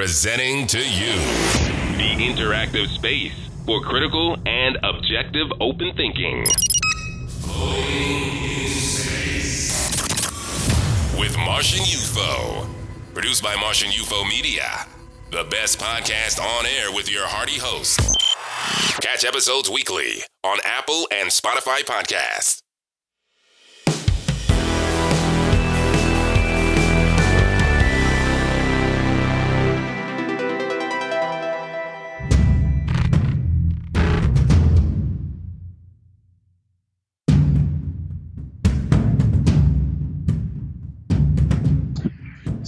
Presenting to you the interactive space for critical and objective open thinking. with Martian UFO. Produced by Martian UFO Media. The best podcast on air with your hearty host. Catch episodes weekly on Apple and Spotify podcasts.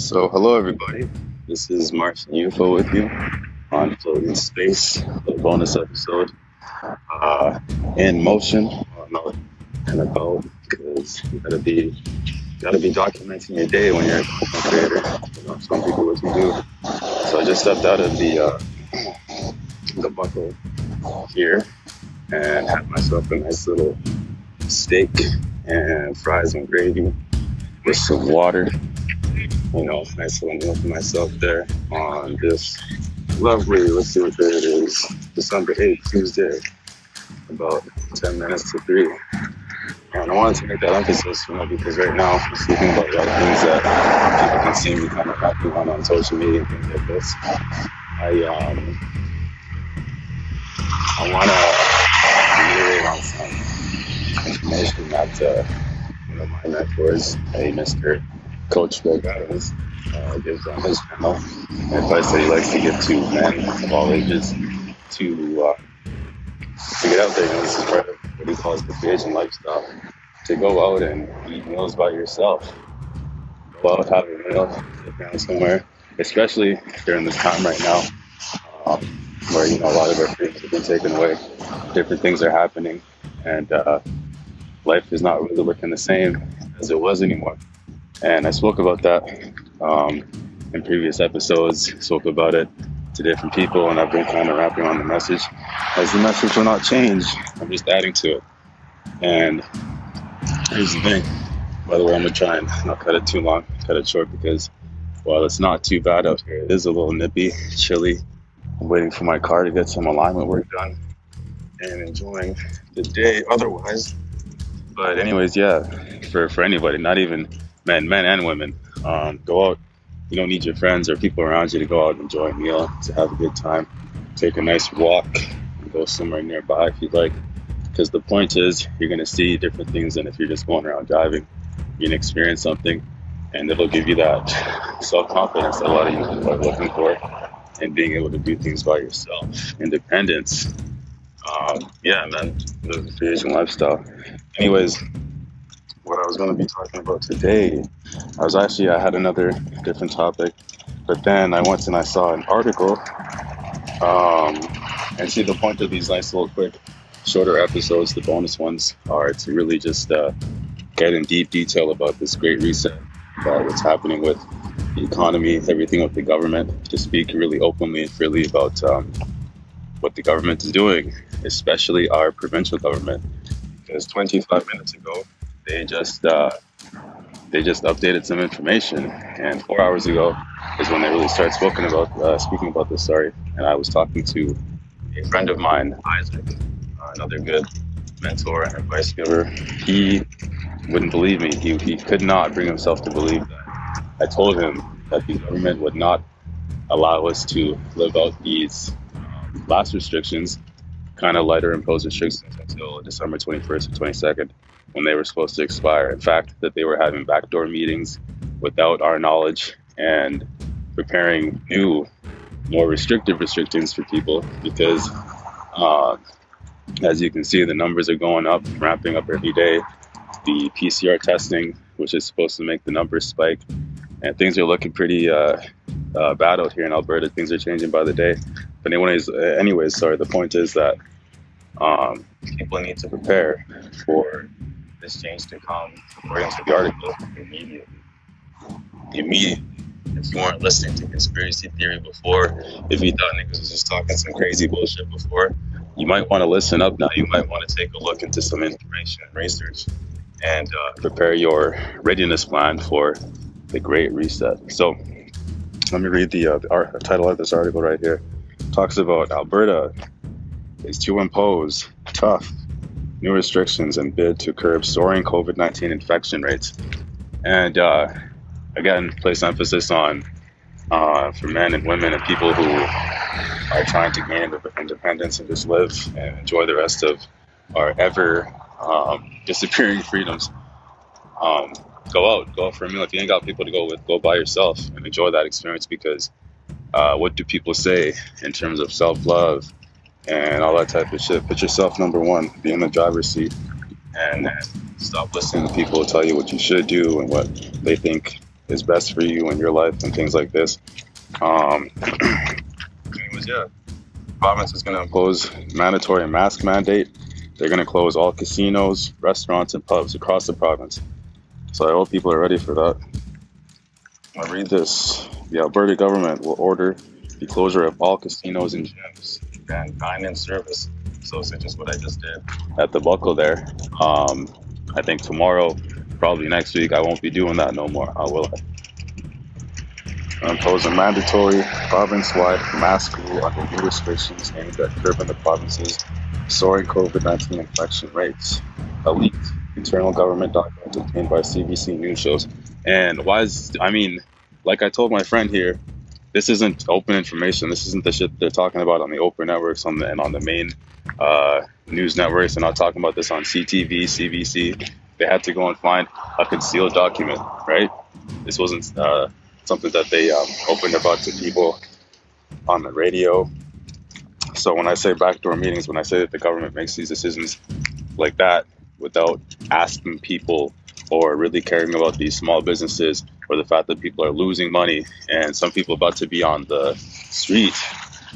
So, hello everybody. This is Martian UFO with you on Floating Space, the bonus episode. Uh, in motion, well, and about because you gotta be gotta be documenting your day when you're a content creator. You know, some people what you do. So I just stepped out of the uh, the buckle here and had myself a nice little steak and fries and gravy with some water you know, nice little meal for myself there on this lovely, let's see what day it is, December 8th, Tuesday, about 10 minutes to 3. And I wanted to make that emphasis, you know, because right now I'm speaking about things that people can see me kind of acting on on social media and things like this. I, um, I want to reiterate on some information that, uh, one of my mentors, a Mr. Coach Greg Adams uh, gives on his channel. Advice that he likes to give to men of all ages to uh, to get out there. You know, this is part of what he calls the creation lifestyle. To go out and eat meals by yourself. Go out, have a meal, sit down somewhere, especially during this time right now, um, where you know a lot of our freedoms have been taken away. Different things are happening, and uh, life is not really looking the same as it was anymore. And I spoke about that um, in previous episodes, spoke about it to different people, and I've been kind of wrapping on the message. As the message will not change, I'm just adding to it. And here's the thing by the way, I'm gonna try and not cut it too long, cut it short because while it's not too bad out here, it is a little nippy, chilly. I'm waiting for my car to get some alignment work done and enjoying the day otherwise. But anyways, yeah, for, for anybody, not even men, men and women. Um, go out. You don't need your friends or people around you to go out and enjoy a meal, to have a good time, take a nice walk, and go somewhere nearby if you'd like. Because the point is, you're going to see different things than if you're just going around driving. Going to experience something, and it'll give you that self confidence that a lot of you are looking for, and being able to do things by yourself. Independence. Um, yeah, man, the creation lifestyle. Anyways, was going to be talking about today. I was actually, I had another different topic, but then I went and I saw an article. Um, and see, the point of these nice little quick, shorter episodes, the bonus ones, are to really just uh, get in deep detail about this great reset, about what's happening with the economy, everything with the government, to speak really openly and freely about um, what the government is doing, especially our provincial government. Because 25 minutes ago, they just uh, they just updated some information, and four hours ago is when they really started speaking about uh, speaking about this. Sorry, and I was talking to a friend of mine, Isaac, uh, another good mentor and advice giver. He wouldn't believe me. He, he could not bring himself to believe that. I told him that the government would not allow us to live out these um, last restrictions, kind of lighter imposed restrictions until December 21st or 22nd when they were supposed to expire. In fact, that they were having backdoor meetings without our knowledge and preparing new, more restrictive restrictions for people because, uh, as you can see, the numbers are going up, ramping up every day. The PCR testing, which is supposed to make the numbers spike, and things are looking pretty uh, uh, bad out here in Alberta. Things are changing by the day. But anyways, anyways, sorry. The point is that um, people need to prepare for this change to come, according to the article, immediately. Immediately. If you weren't listening to conspiracy theory before, if you thought niggas was just talking some crazy bullshit before, you might want to listen up now. You might want to take a look into some information and research and uh, prepare your readiness plan for the great reset. So, let me read the, uh, the art, title of this article right here. It talks about Alberta is to impose tough new restrictions and bid to curb soaring COVID 19 infection rates. And uh, again, place emphasis on uh, for men and women and people who are trying to gain independence and just live and enjoy the rest of our ever um, disappearing freedoms. Um, go out, go out for a meal. If you ain't got people to go with, go by yourself and enjoy that experience because uh, what do people say in terms of self love and all that type of shit? Put yourself number one, be in the driver's seat, and stop listening to people tell you what you should do and what they think is best for you in your life and things like this. Um, anyways, yeah, province is going to impose mandatory mask mandate. They're going to close all casinos, restaurants, and pubs across the province. So I hope people are ready for that. I read this. The Alberta government will order the closure of all casinos and gyms and dine-in service. So it's just what I just did at the buckle there. Um, I think tomorrow, probably next week, I won't be doing that no more. I will. Impose a mandatory province-wide mask rule under new restrictions aimed at curbing the province's soaring COVID-19 infection rates. A leaked internal government document obtained by CBC News shows. And why is, I mean, like I told my friend here, this isn't open information. This isn't the shit they're talking about on the open networks on the, and on the main uh, news networks. They're not talking about this on CTV, CBC. They had to go and find a concealed document, right? This wasn't uh, something that they um, opened about to people on the radio. So when I say backdoor meetings, when I say that the government makes these decisions like that, without asking people or really caring about these small businesses or the fact that people are losing money and some people about to be on the street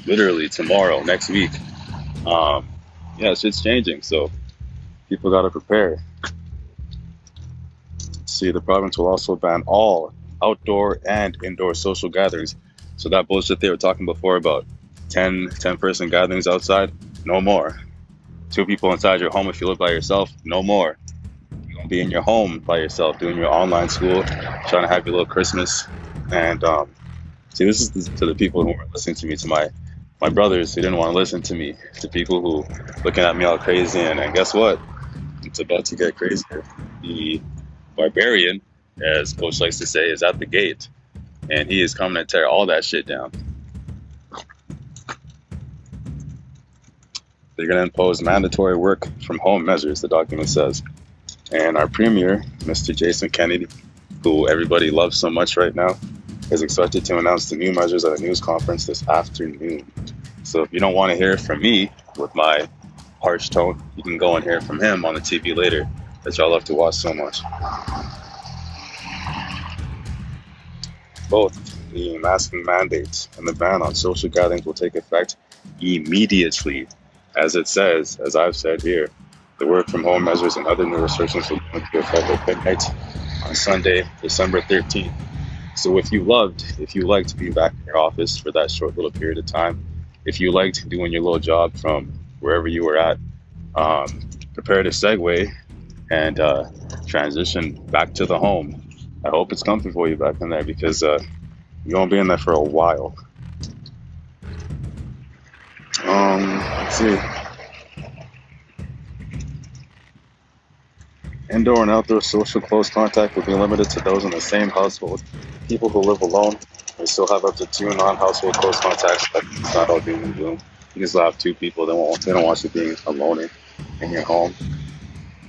literally tomorrow, next week. Um, yeah, shit's changing. So people got to prepare. See, the province will also ban all outdoor and indoor social gatherings. So that bullshit they were talking before about 10, 10 person gatherings outside, no more two people inside your home if you live by yourself, no more. Be in your home by yourself, doing your online school, trying to have your little Christmas. And um, see, this is to the people who weren't listening to me, to my my brothers who didn't want to listen to me, to people who looking at me all crazy. And, and guess what? It's about to get crazier. The barbarian, as Coach likes to say, is at the gate, and he is coming to tear all that shit down. They're going to impose mandatory work from home measures, the document says. And our premier, Mr. Jason Kenney, who everybody loves so much right now, is expected to announce the new measures at a news conference this afternoon. So if you don't want to hear from me with my harsh tone, you can go and hear from him on the TV later that y'all love to watch so much. Both the masking mandates and the ban on social gatherings will take effect immediately as it says, as I've said here, the work from home measures and other new restrictions will go into effect at midnight on Sunday, December 13th. So if you loved, if you liked being back in your office for that short little period of time, if you liked doing your little job from wherever you were at, um, prepare to segue and uh, transition back to the home. I hope it's comfy for you back in there because uh, you're gonna be in there for a while. Um, let's see. Indoor and outdoor social close contact will be limited to those in the same household. People who live alone may still have up to two non-household close contacts, but it's not all doom and gloom. You can still have two people. They won't. They don't want you being alone in, in your home.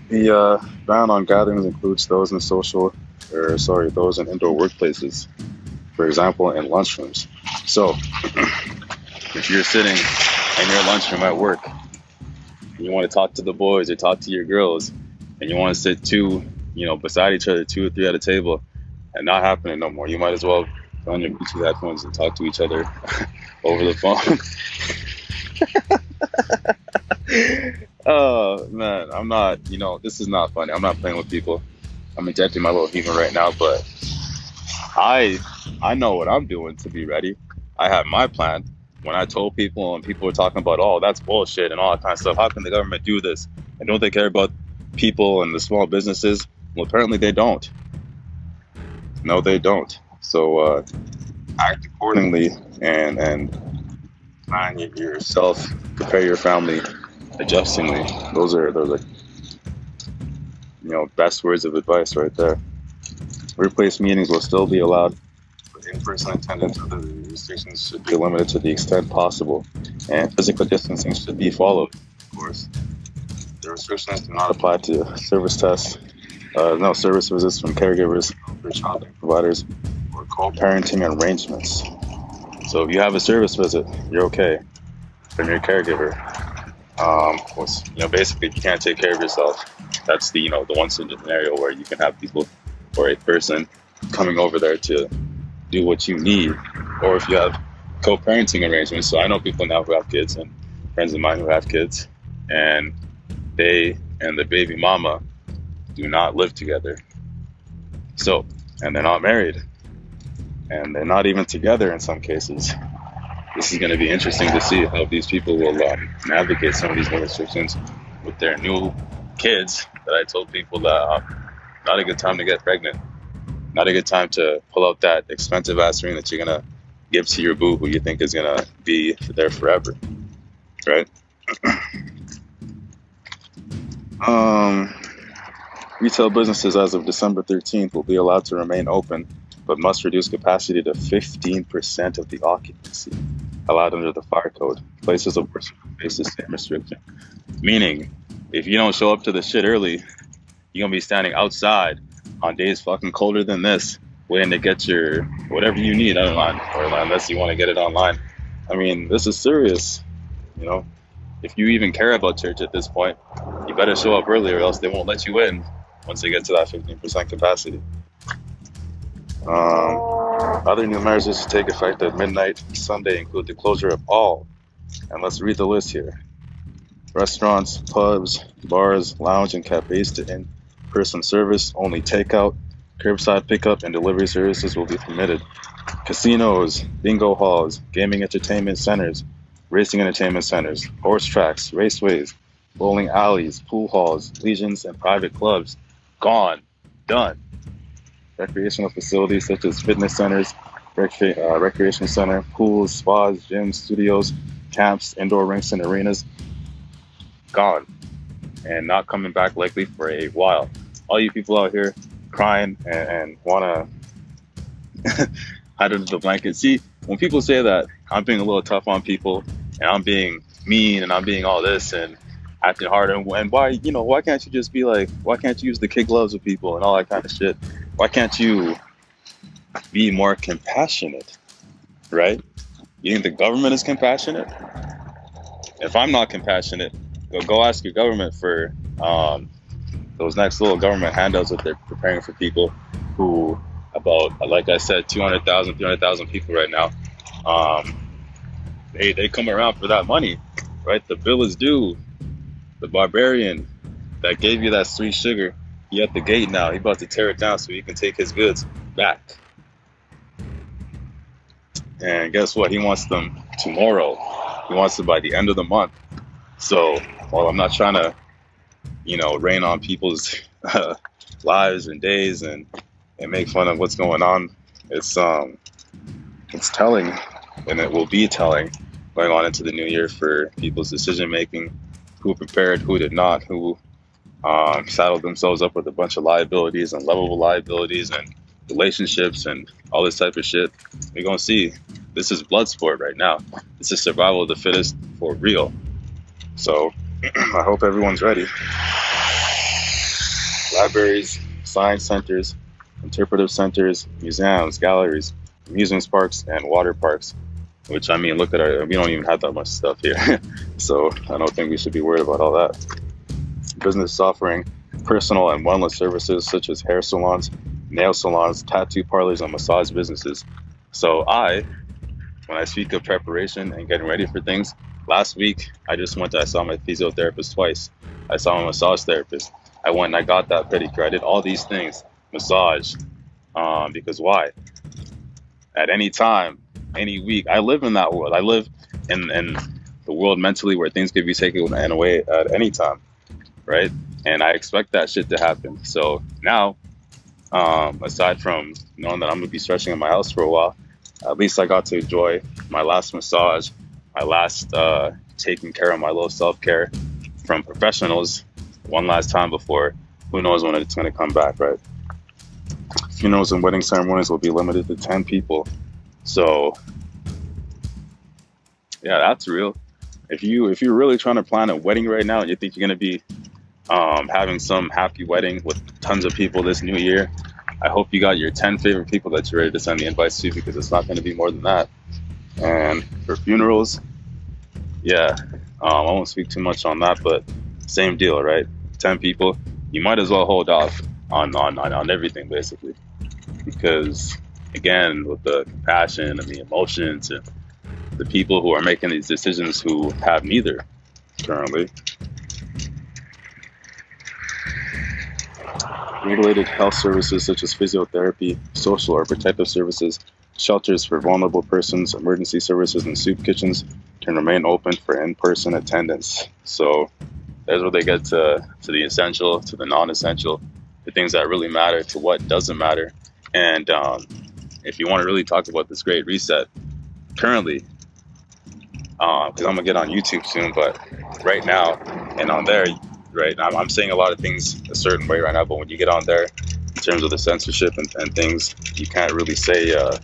The uh, ban on gatherings includes those in social, or sorry, those in indoor workplaces. For example, in lunchrooms. So, if you're sitting in your lunchroom at work, and you want to talk to the boys or talk to your girls, and you want to sit two, you know, beside each other, two or three at a table, and not happening no more. You might as well put on your Bluetooth headphones and talk to each other over the phone. oh man, I'm not. You know, this is not funny. I'm not playing with people. I'm injecting my little humor right now, but I I know what I'm doing to be ready. I have my plan when I told people and people were talking about, oh, that's bullshit and all that kind of stuff. How can the government do this? And don't they care about people and the small businesses? Well, apparently they don't. No, they don't. So uh, act accordingly and and plan yourself, prepare your family adjustingly. Those are those are you know best words of advice right there. Workplace meetings will still be allowed, in-person attendance other restrictions should be limited to the extent possible, and physical distancing should be followed. Of course, the restrictions do not apply to service tests, uh, no service visits from caregivers, or providers, or co-parenting arrangements. So if you have a service visit, you're okay from your caregiver. Um, you know, basically, you can't take care of yourself. That's the you know the one scenario where you can have people or a person coming over there to do what you need, or if you have co-parenting arrangements. So I know people now who have kids and friends of mine who have kids, and they and the baby mama do not live together. So, and they're not married, and they're not even together in some cases. This is going to be interesting to see how these people will um, navigate some of these new restrictions with their new kids. That I told people that um, not a good time to get pregnant. Not a good time to pull out that expensive ass ring that you're gonna give to your boo who you think is gonna be there forever. Right? um, retail businesses as of December 13th will be allowed to remain open, but must reduce capacity to 15% of the occupancy allowed under the fire code. Places of worship face the same restriction. Meaning, if you don't show up to the shit early, you're gonna be standing outside on days fucking colder than this, waiting to get your whatever you need online, or unless you want to get it online. I mean, this is serious. You know, if you even care about church at this point, better show up early, or else they won't let you in once they get to that 15% capacity. Um, other new measures to take effect at midnight Sunday include the closure of all, and let's read the list here restaurants, pubs, bars, lounge, and cafes to in person service, only takeout, curbside pickup, and delivery services will be permitted. Casinos, bingo halls, gaming entertainment centers, racing entertainment centers, horse tracks, raceways, bowling alleys, pool halls, legions, and private clubs gone, done. Recreational facilities such as fitness centers, rec- uh, recreation center, pools, spas, gyms, studios, camps, indoor rinks, and arenas gone and not coming back likely for a while. All you people out here crying and, and want to hide under the blanket. See, when people say that I'm being a little tough on people and I'm being mean and I'm being all this and acting hard and, and why, you know, why can't you just be like, why can't you use the kid gloves with people and all that kind of shit? Why can't you be more compassionate, right? You think the government is compassionate? If I'm not compassionate, go, go ask your government for um, those next little government handouts that they're preparing for people who about like I said 200,000 300,000 people right now um, they, they come around for that money right the bill is due the barbarian that gave you that sweet sugar he at the gate now. He about to tear it down so he can take his goods back. And guess what? He wants them tomorrow. He wants them by the end of the month. So while I'm not trying to, you know, rain on people's uh, lives and days and and make fun of what's going on, it's um it's telling, and it will be telling going on into the new year for people's decision making, who prepared, who did not, who um, saddled themselves up with a bunch of liabilities and lovable liabilities and relationships and all this type of shit. We're gonna see. This is blood sport right now. This is survival of the fittest for real. So I hope everyone's ready. Libraries, science centers, interpretive centers, museums, galleries, amusement parks, and water parks. Which I mean, look at our, we don't even have that much stuff here. so I don't think we should be worried about all that. Business offering personal and wellness services such as hair salons, nail salons, tattoo parlors, and massage businesses. So I, when I speak of preparation and getting ready for things, Last week, I just went to, I saw my physiotherapist twice. I saw my massage therapist. I went and I got that pedicure. I did all these things, massage, um, because why? At any time, any week, I live in that world. I live in, in the world mentally where things could be taken away at any time, right? And I expect that shit to happen. So now, um, aside from knowing that I'm gonna be stretching in my house for a while, at least I got to enjoy my last massage, my last uh, taking care of my little self care from professionals one last time before who knows when it's to come back, right? Funerals and wedding ceremonies will be limited to 10 people. So, yeah, that's real. If you if you're really trying to plan a wedding right now and you think you're to be um, having some happy wedding with tons of people this new year, I hope you got your 10 favorite people that you're ready to send the invites to because it's not to be more than that. And for funerals, yeah, um, I won't speak too much on that, but same deal, right? 10 people, you might as well hold off on, on, on, on everything basically. Because again, with the compassion and the emotions and the people who are making these decisions who have neither currently, regulated health services such as physiotherapy, social or protective services, shelters for vulnerable persons, emergency services, and soup kitchens can remain open for in-person attendance. So there's where they get to, to the essential, to the non-essential, the things that really matter, to what doesn't matter. And um, if you want to really talk about this great reset, currently, because um, I'm gonna get on YouTube soon, but right now and on there, right? I'm, I'm saying a lot of things a certain way right now, but when you get on there, in terms of the censorship and, and things, you can't really say uh,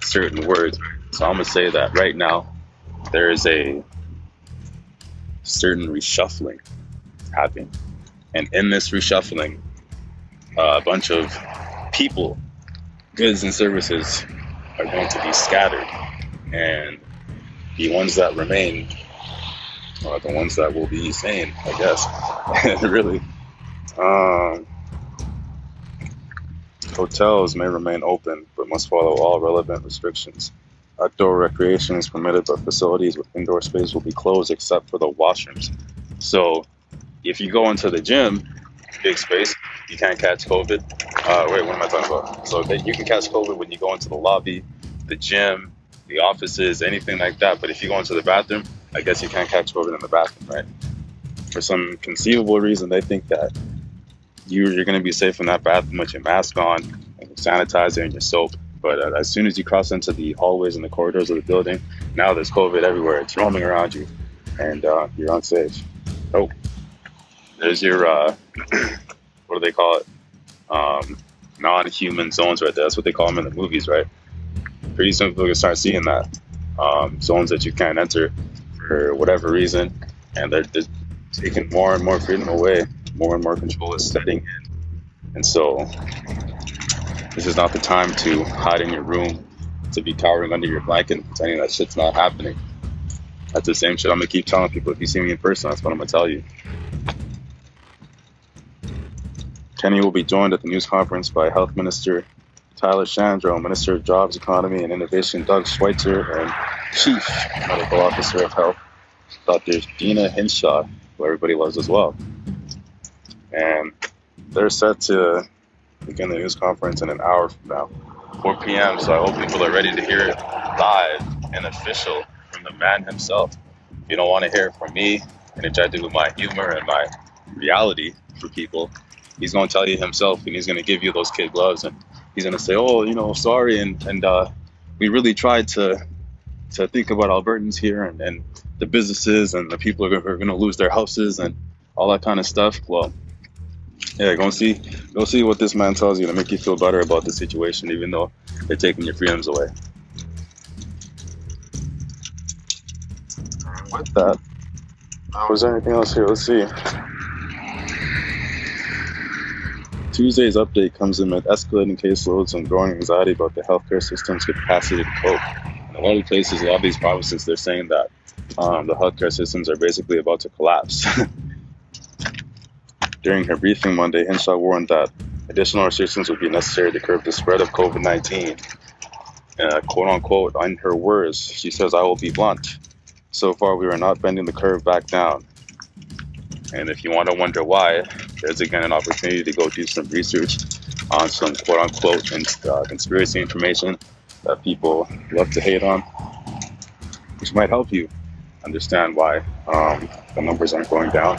certain words. So I'm gonna say that right now, there is a certain reshuffling happening, and in this reshuffling, uh, a bunch of people, goods, and services are going to be scattered, and the ones that remain are the ones that will be sane, I guess. really. Um, hotels may remain open, but must follow all relevant restrictions. Outdoor recreation is permitted, but facilities with indoor space will be closed except for the washrooms. So, if you go into the gym, big space, you can't catch COVID. Uh, wait, what am I talking about? So that you can catch COVID when you go into the lobby, the gym, the offices, anything like that. But if you go into the bathroom, I guess you can't catch COVID in the bathroom, right? For some conceivable reason, they think that you, you're going to be safe in that bathroom with your mask on, and your sanitizer, and your soap. But uh, as soon as you cross into the hallways and the corridors of the building, now there's COVID everywhere. It's roaming around you, and uh, you're unsafe. Oh, there's your uh, what do they call it? Um, non-human zones right there. That's what they call them in the movies, right? Pretty soon people can start seeing that um, zones that you can't enter for whatever reason, and they're, they're taking more and more freedom away. More and more control is setting in, and so this is not the time to hide in your room, to be cowering under your blanket and pretending that shit's not happening. That's the same shit I'm gonna keep telling people if you see me in person. That's what I'm gonna tell you. Kenney will be joined at the news conference by Health Minister Tyler Shandro, Minister of Jobs, Economy, and Innovation Doug Schweitzer, and Chief Medical Officer of Health, Dr. Deena Hinshaw, who everybody loves as well. And they're set to begin the news conference in an hour from now, 4 p.m. So I hope people are ready to hear it live and official from the man himself. If you don't want to hear it from me, interjected with my humor and my reality for people, he's going to tell you himself and he's going to give you those kid gloves and he's gonna say, "Oh, you know, sorry," and and uh, we really tried to to think about Albertans here and, and the businesses and the people who are gonna lose their houses and all that kind of stuff. Well, yeah, go see go see what this man tells you to make you feel better about the situation, even though they're taking your freedoms away. With that, was there anything else here? Let's see. Tuesday's update comes amid escalating caseloads and growing anxiety about the healthcare system's capacity to cope. In a lot of places, a lot of these provinces, they're saying that um, the healthcare systems are basically about to collapse. During her briefing Monday, Hinshaw warned that additional restrictions would be necessary to curb the spread of COVID 19. Uh, quote unquote, in her words, she says, I will be blunt. So far, we are not bending the curve back down. And if you want to wonder why, there's again an opportunity to go do some research on some quote unquote uh, conspiracy information that people love to hate on, which might help you understand why um, the numbers aren't going down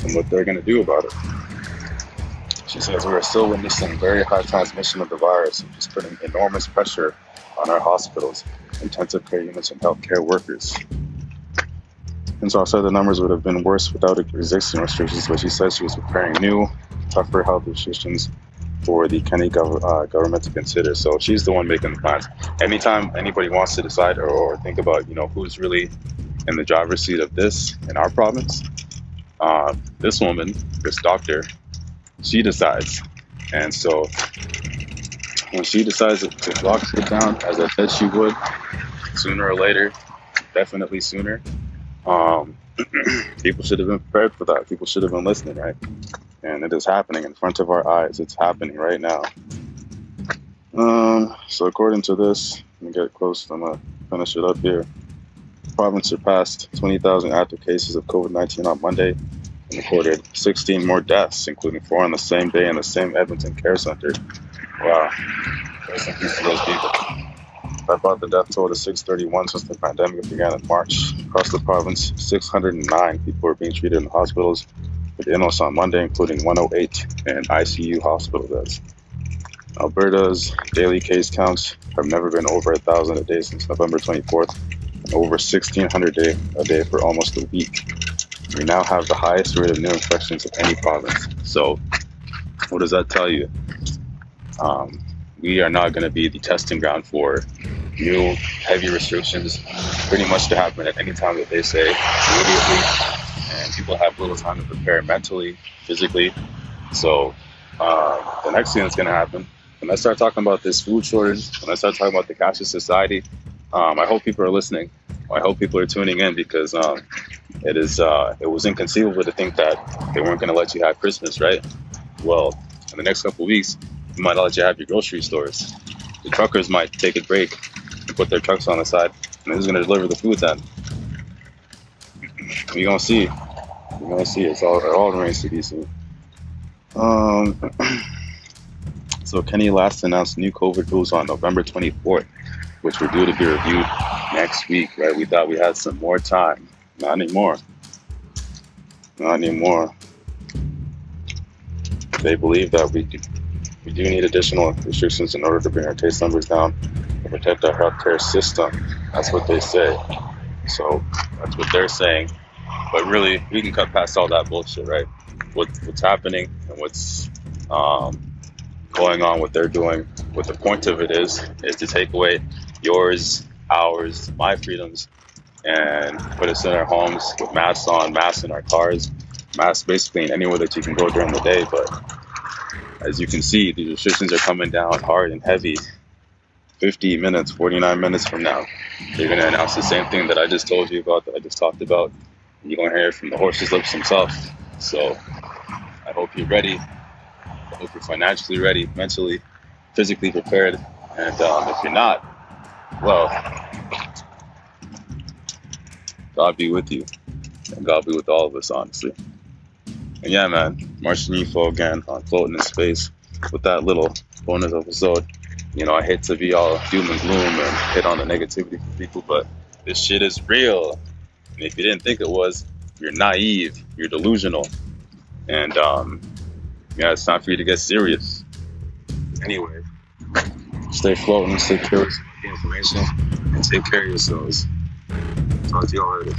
and what they're going to do about it. She says we are still witnessing very high transmission of the virus, which is putting enormous pressure on our hospitals, intensive care units, and healthcare workers. And so I said the numbers would have been worse without existing restrictions, but she said she was preparing new, tougher health restrictions for the Kenney gov- uh, government to consider. So she's the one making the plans. Anytime anybody wants to decide or, or, think about, you know, who's really in the driver's seat of this in our province, uh, this woman, this doctor, she decides. And so when she decides to lock it down, as I said she would, sooner or later, definitely sooner, um, people should have been prepared for that. People should have been listening, right? And it is happening in front of our eyes. It's happening right now. Um, so according to this, let me get close. I'm gonna finish it up here. The province surpassed 20,000 active cases of COVID-19 on Monday and recorded 16 more deaths, including four on the same day in the same Edmonton Care Center. Wow. Rest in peace to those people. That brought the death toll to 631 since the pandemic began in March. Across the province, 609 people are being treated in hospitals with illness on Monday, including 108 in ICU hospital beds. Alberta's daily case counts have never been over a thousand a day since November 24th, and over 1,600 day, a day for almost a week. We now have the highest rate of new infections of any province. So, what does that tell you? Um, we are not going to be the testing ground for new heavy restrictions pretty much to happen at any time that they say immediately. And people have little time to prepare mentally, physically. So uh, the next thing that's going to happen, when I start talking about this food shortage, when I start talking about the cashless society, um, I hope people are listening. I hope people are tuning in because um, it is uh, it was inconceivable to think that they weren't going to let you have Christmas, right? Well, in the next couple weeks, we might not let you have your grocery stores. The truckers might take a break and put their trucks on the side, and who's going to deliver the food then? We're going to see. We're going to see. It's all, it all remains to be seen. Um, so Kenney last announced new COVID rules on November 24th, which were due to be reviewed next week, right? We thought we had some more time. Not anymore. Not anymore. They believe that we do, we do need additional restrictions in order to bring our case numbers down protect our healthcare system. That's what they say. So that's what they're saying. But really, we can cut past all that bullshit, right? What, what's happening and what's um, going on, what they're doing, what the point of it is, is to take away yours, ours, my freedoms, and put us in our homes with masks on, masks in our cars, masks basically in anywhere that you can go during the day. But as you can see, the restrictions are coming down hard and heavy. 50 minutes, 49 minutes from now, they're going to announce the same thing that I just told you about, that I just talked about. You're going to hear it from the horse's lips themselves. So I hope you're ready. I hope you're financially ready, mentally, physically prepared. And um, if you're not, well, God be with you. And God be with all of us, honestly. And yeah, man, Martian UFO again on Floating in Space with that little bonus episode. You know, I hate to be all doom and gloom and hit on the negativity for people, but this shit is real. And if you didn't think it was, you're naive, you're delusional. And um, yeah, it's time for you to get serious. Anyway, stay floating, stay curious about the information, and take care of yourselves. Talk to y'all later.